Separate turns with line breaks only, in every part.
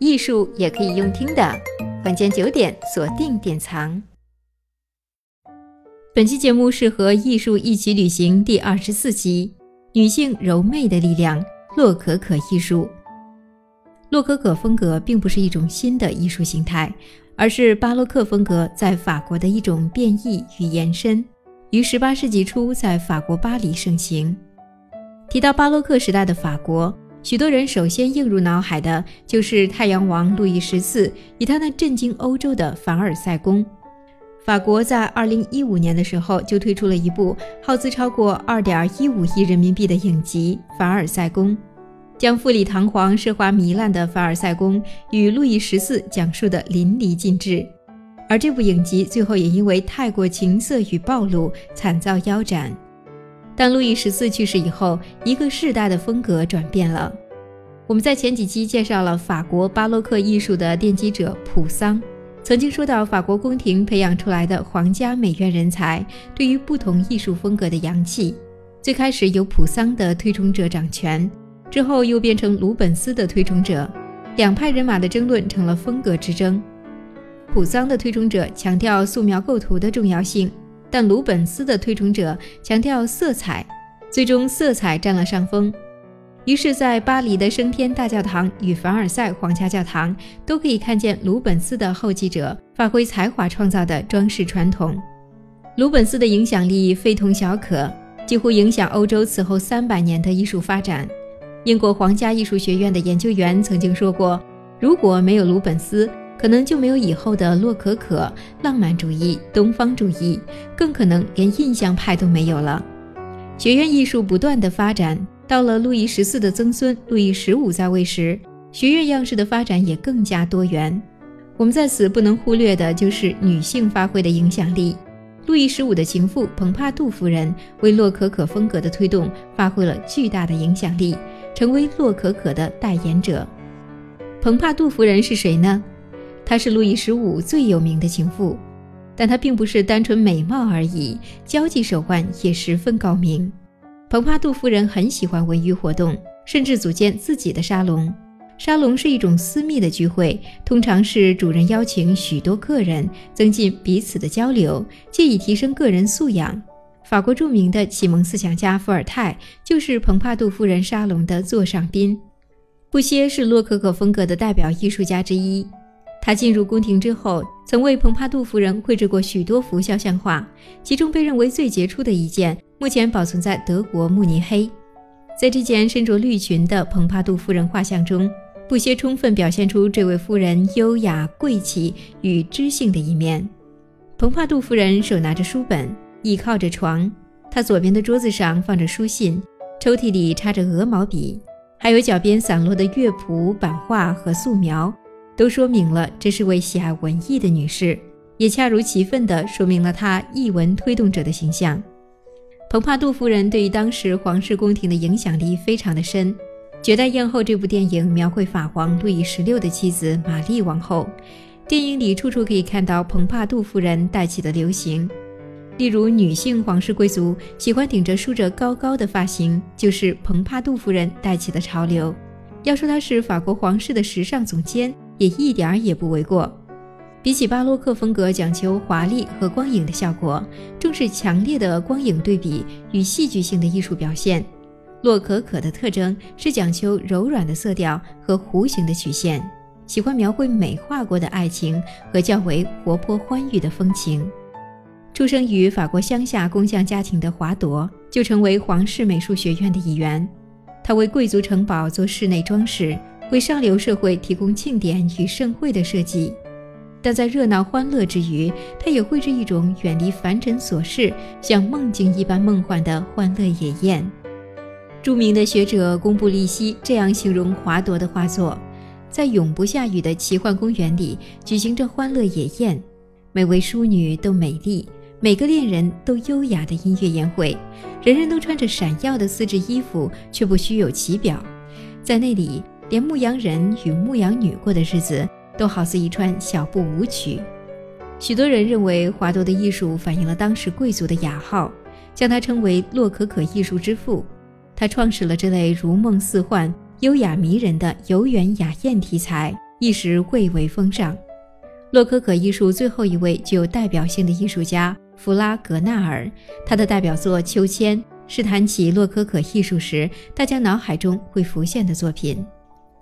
艺术也可以用听的。晚间九点，锁定典藏。本期节目是和艺术一起旅行第二十四集：女性柔媚的力量——洛可可艺术。洛可可风格并不是一种新的艺术形态，而是巴洛克风格在法国的一种变异与延伸，于十八世纪初在法国巴黎盛行。提到巴洛克时代的法国，许多人首先映入脑海的就是太阳王路易十四以他那震惊欧洲的凡尔赛宫。法国在二零一五年的时候就推出了一部耗资超过二点一五亿人民币的影集《凡尔赛宫》。将富丽堂皇、奢华糜烂的凡尔赛宫与路易十四讲述的淋漓尽致，而这部影集最后也因为太过情色与暴露，惨遭腰斩。但路易十四去世以后，一个世代的风格转变了。我们在前几期介绍了法国巴洛克艺术的奠基者普桑，曾经说到法国宫廷培养出来的皇家美院人才对于不同艺术风格的洋气，最开始由普桑的推崇者掌权。之后又变成鲁本斯的推崇者，两派人马的争论成了风格之争。普桑的推崇者强调素描构图的重要性，但鲁本斯的推崇者强调色彩，最终色彩占了上风。于是，在巴黎的升天大教堂与凡尔赛皇家教堂，都可以看见鲁本斯的后继者发挥才华创造的装饰传统。鲁本斯的影响力非同小可，几乎影响欧洲此后三百年的艺术发展。英国皇家艺术学院的研究员曾经说过：“如果没有鲁本斯，可能就没有以后的洛可可、浪漫主义、东方主义，更可能连印象派都没有了。”学院艺术不断的发展，到了路易十四的曾孙路易十五在位时，学院样式的发展也更加多元。我们在此不能忽略的就是女性发挥的影响力。路易十五的情妇蓬帕杜夫人为洛可可风格的推动发挥了巨大的影响力。成为洛可可的代言者，蓬帕杜夫人是谁呢？她是路易十五最有名的情妇，但她并不是单纯美貌而已，交际手腕也十分高明。蓬帕杜夫人很喜欢文娱活动，甚至组建自己的沙龙。沙龙是一种私密的聚会，通常是主人邀请许多客人，增进彼此的交流，借以提升个人素养。法国著名的启蒙思想家伏尔泰就是蓬帕杜夫人沙龙的座上宾。布歇是洛可可风格的代表艺术家之一。他进入宫廷之后，曾为蓬帕杜夫人绘制过许多幅肖像画，其中被认为最杰出的一件，目前保存在德国慕尼黑。在这件身着绿裙的蓬帕杜夫人画像中，布歇充分表现出这位夫人优雅、贵气与知性的一面。蓬帕杜夫人手拿着书本。倚靠着床，她左边的桌子上放着书信，抽屉里插着鹅毛笔，还有脚边散落的乐谱、版画和素描，都说明了这是位喜爱文艺的女士，也恰如其分地说明了她艺文推动者的形象。蓬帕杜夫人对于当时皇室宫廷的影响力非常的深，《绝代艳后》这部电影描绘法皇路易十六的妻子玛丽王后，电影里处处可以看到蓬帕杜夫人带起的流行。例如，女性皇室贵族喜欢顶着梳着高高的发型，就是蓬帕杜夫人带起的潮流。要说她是法国皇室的时尚总监，也一点儿也不为过。比起巴洛克风格讲求华丽和光影的效果，重视强烈的光影对比与戏剧性的艺术表现，洛可可的特征是讲求柔软的色调和弧形的曲线，喜欢描绘美化过的爱情和较为活泼欢愉的风情。出生于法国乡下工匠家庭的华铎，就成为皇室美术学院的一员。他为贵族城堡做室内装饰，为上流社会提供庆典与盛会的设计。但在热闹欢乐之余，它也绘制一种远离凡尘琐事、像梦境一般梦幻的欢乐野宴。著名的学者贡布利希这样形容华铎的画作：在永不下雨的奇幻公园里举行着欢乐野宴，每位淑女都美丽。每个恋人都优雅的音乐宴会，人人都穿着闪耀的丝质衣服，却不虚有其表。在那里，连牧羊人与牧羊女过的日子都好似一串小步舞曲。许多人认为华佗的艺术反映了当时贵族的雅号，将他称为洛可可艺术之父。他创始了这类如梦似幻、优雅迷人的游园雅宴题材，一时蔚为风尚。洛可可艺术最后一位具有代表性的艺术家弗拉格纳尔，他的代表作《秋千》是谈起洛可可艺术时大家脑海中会浮现的作品。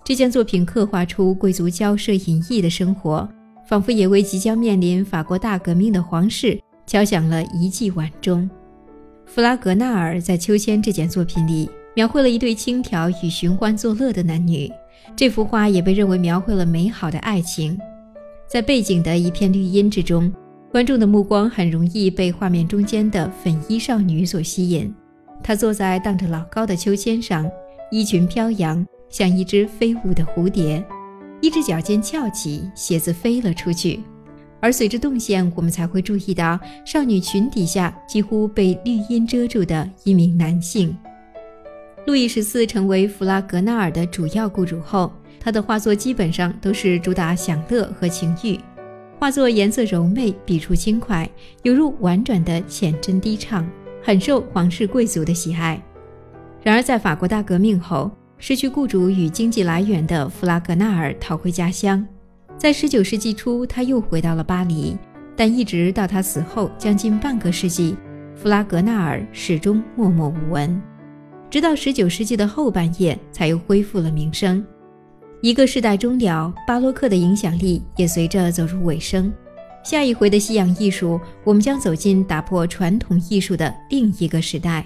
这件作品刻画出贵族骄奢淫逸的生活，仿佛也为即将面临法国大革命的皇室敲响了一记晚钟。弗拉格纳尔在《秋千》这件作品里描绘了一对轻佻与寻欢作乐的男女，这幅画也被认为描绘了美好的爱情。在背景的一片绿荫之中，观众的目光很容易被画面中间的粉衣少女所吸引。她坐在荡着老高的秋千上，衣裙飘扬。像一只飞舞的蝴蝶，一只脚尖翘起，鞋子飞了出去。而随着动线，我们才会注意到少女裙底下几乎被绿荫遮住的一名男性。路易十四成为弗拉格纳尔的主要雇主后，他的画作基本上都是主打享乐和情欲。画作颜色柔媚，笔触轻快，犹如婉转的浅斟低唱，很受皇室贵族的喜爱。然而，在法国大革命后，失去雇主与经济来源的弗拉格纳尔逃回家乡，在19世纪初，他又回到了巴黎，但一直到他死后将近半个世纪，弗拉格纳尔始终默默无闻，直到19世纪的后半叶才又恢复了名声。一个世代终了，巴洛克的影响力也随着走入尾声。下一回的西洋艺术，我们将走进打破传统艺术的另一个时代。